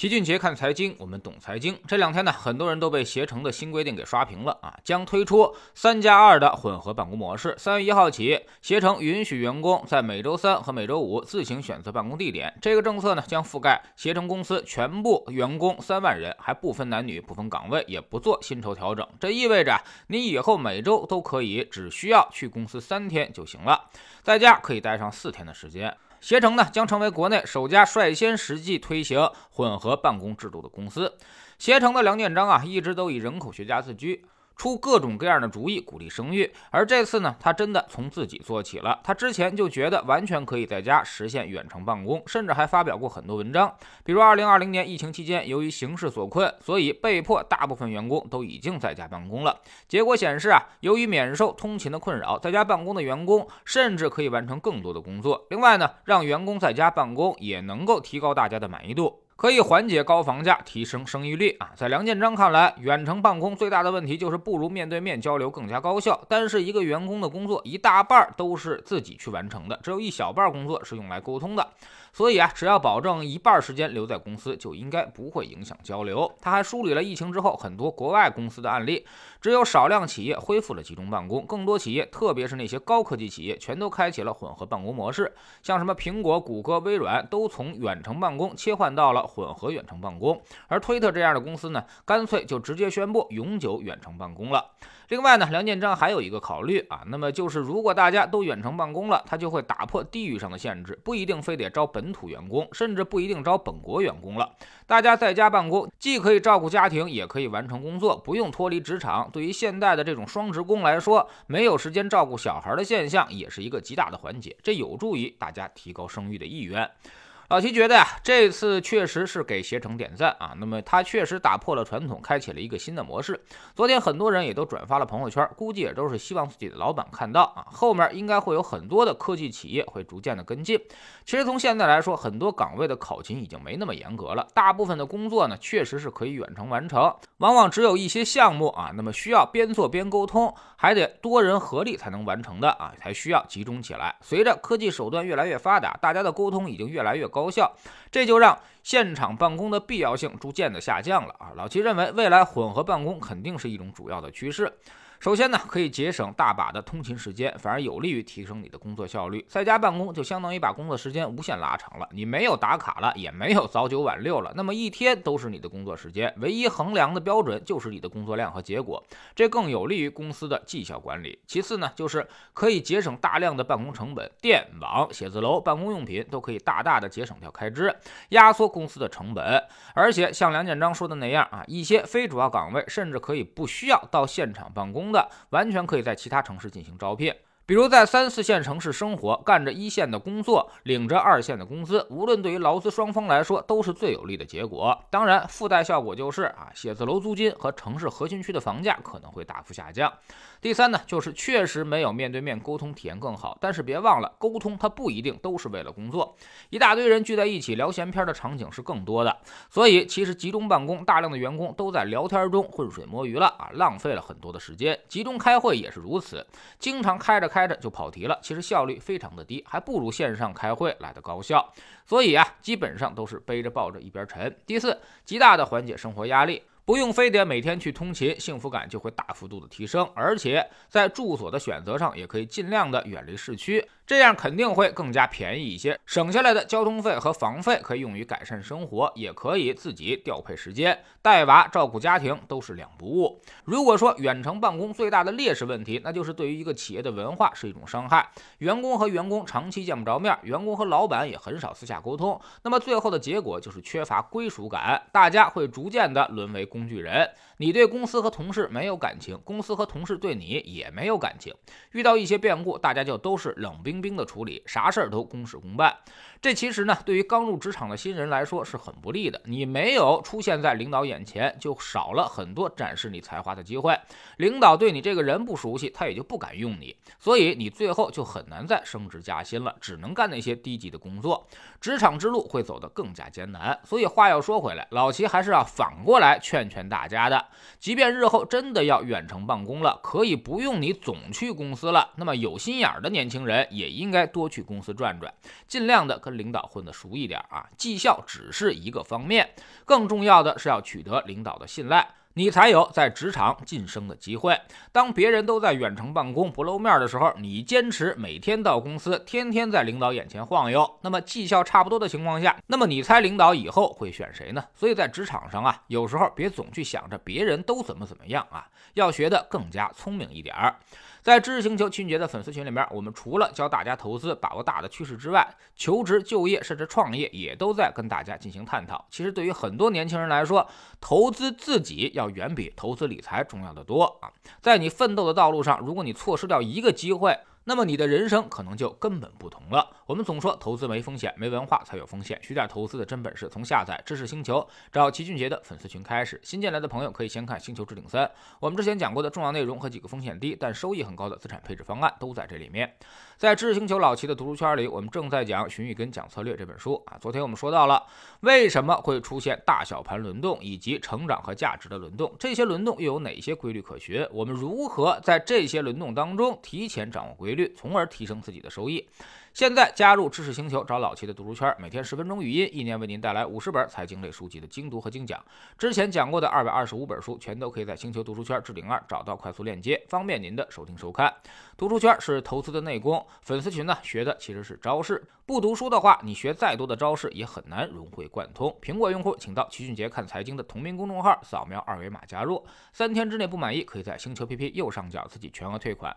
齐俊杰看财经，我们懂财经。这两天呢，很多人都被携程的新规定给刷屏了啊，将推出三加二的混合办公模式。三月一号起，携程允许员工在每周三和每周五自行选择办公地点。这个政策呢，将覆盖携程公司全部员工三万人，还不分男女、不分岗位，也不做薪酬调整。这意味着你以后每周都可以只需要去公司三天就行了，在家可以待上四天的时间。携程呢将成为国内首家率先实际推行混合办公制度的公司。携程的梁建章啊，一直都以人口学家自居。出各种各样的主意鼓励生育，而这次呢，他真的从自己做起了。他之前就觉得完全可以在家实现远程办公，甚至还发表过很多文章。比如，二零二零年疫情期间，由于形势所困，所以被迫大部分员工都已经在家办公了。结果显示啊，由于免受通勤的困扰，在家办公的员工甚至可以完成更多的工作。另外呢，让员工在家办公也能够提高大家的满意度。可以缓解高房价，提升生育率啊！在梁建章看来，远程办公最大的问题就是不如面对面交流更加高效。但是一个员工的工作一大半都是自己去完成的，只有一小半工作是用来沟通的。所以啊，只要保证一半时间留在公司，就应该不会影响交流。他还梳理了疫情之后很多国外公司的案例，只有少量企业恢复了集中办公，更多企业，特别是那些高科技企业，全都开启了混合办公模式。像什么苹果、谷歌、微软都从远程办公切换到了混合远程办公，而推特这样的公司呢，干脆就直接宣布永久远程办公了。另外呢，梁建章还有一个考虑啊，那么就是如果大家都远程办公了，他就会打破地域上的限制，不一定非得招本本土员工，甚至不一定招本国员工了。大家在家办公，既可以照顾家庭，也可以完成工作，不用脱离职场。对于现代的这种双职工来说，没有时间照顾小孩的现象，也是一个极大的缓解。这有助于大家提高生育的意愿。老齐觉得呀，这次确实是给携程点赞啊。那么他确实打破了传统，开启了一个新的模式。昨天很多人也都转发了朋友圈，估计也都是希望自己的老板看到啊。后面应该会有很多的科技企业会逐渐的跟进。其实从现在来说，很多岗位的考勤已经没那么严格了，大部分的工作呢确实是可以远程完成。往往只有一些项目啊，那么需要边做边沟通，还得多人合力才能完成的啊，才需要集中起来。随着科技手段越来越发达，大家的沟通已经越来越高。高效，这就让现场办公的必要性逐渐的下降了啊！老齐认为，未来混合办公肯定是一种主要的趋势。首先呢，可以节省大把的通勤时间，反而有利于提升你的工作效率。在家办公就相当于把工作时间无限拉长了，你没有打卡了，也没有早九晚六了，那么一天都是你的工作时间，唯一衡量的标准就是你的工作量和结果，这更有利于公司的绩效管理。其次呢，就是可以节省大量的办公成本，电网、写字楼、办公用品都可以大大的节省掉开支，压缩公司的成本。而且像梁建章说的那样啊，一些非主要岗位甚至可以不需要到现场办公。的完全可以在其他城市进行招聘。比如在三四线城市生活，干着一线的工作，领着二线的工资，无论对于劳资双方来说都是最有利的结果。当然，附带效果就是啊，写字楼租金和城市核心区的房价可能会大幅下降。第三呢，就是确实没有面对面沟通体验更好。但是别忘了，沟通它不一定都是为了工作。一大堆人聚在一起聊闲篇的场景是更多的。所以其实集中办公，大量的员工都在聊天中浑水摸鱼了啊，浪费了很多的时间。集中开会也是如此，经常开着开。开着就跑题了，其实效率非常的低，还不如线上开会来的高效。所以啊，基本上都是背着抱着一边沉。第四，极大的缓解生活压力。不用非得每天去通勤，幸福感就会大幅度的提升，而且在住所的选择上也可以尽量的远离市区，这样肯定会更加便宜一些。省下来的交通费和房费可以用于改善生活，也可以自己调配时间，带娃照顾家庭都是两不误。如果说远程办公最大的劣势问题，那就是对于一个企业的文化是一种伤害，员工和员工长期见不着面，员工和老板也很少私下沟通，那么最后的结果就是缺乏归属感，大家会逐渐的沦为工。具人，你对公司和同事没有感情，公司和同事对你也没有感情。遇到一些变故，大家就都是冷冰兵的处理，啥事儿都公事公办。这其实呢，对于刚入职场的新人来说是很不利的。你没有出现在领导眼前，就少了很多展示你才华的机会。领导对你这个人不熟悉，他也就不敢用你，所以你最后就很难再升职加薪了，只能干那些低级的工作。职场之路会走得更加艰难。所以话要说回来，老齐还是要反过来劝。劝大家的。即便日后真的要远程办公了，可以不用你总去公司了，那么有心眼儿的年轻人也应该多去公司转转，尽量的跟领导混得熟一点啊。绩效只是一个方面，更重要的是要取得领导的信赖。你才有在职场晋升的机会。当别人都在远程办公不露面的时候，你坚持每天到公司，天天在领导眼前晃悠，那么绩效差不多的情况下，那么你猜领导以后会选谁呢？所以在职场上啊，有时候别总去想着别人都怎么怎么样啊，要学得更加聪明一点儿。在知识星球群杰的粉丝群里面，我们除了教大家投资、把握大的趋势之外，求职、就业甚至创业也都在跟大家进行探讨。其实对于很多年轻人来说，投资自己要远比投资理财重要的多啊！在你奋斗的道路上，如果你错失掉一个机会，那么你的人生可能就根本不同了。我们总说投资没风险，没文化才有风险。学点投资的真本事，从下载知识星球找齐俊杰的粉丝群开始。新进来的朋友可以先看《星球置顶三》，我们之前讲过的重要内容和几个风险低但收益很高的资产配置方案都在这里面。在知识星球老齐的读书圈里，我们正在讲《荀彧根讲策略》这本书啊。昨天我们说到了为什么会出现大小盘轮动，以及成长和价值的轮动，这些轮动又有哪些规律可循？我们如何在这些轮动当中提前掌握规律，从而提升自己的收益？现在加入知识星球，找老齐的读书圈，每天十分钟语音，一年为您带来五十本财经类书籍的精读和精讲。之前讲过的二百二十五本书，全都可以在星球读书圈置顶二找到快速链接，方便您的收听收看。读书圈是投资的内功，粉丝群呢学的其实是招式。不读书的话，你学再多的招式也很难融会贯通。苹果用户请到齐俊杰看财经的同名公众号，扫描二维码加入，三天之内不满意，可以在星球 PP 右上角自己全额退款。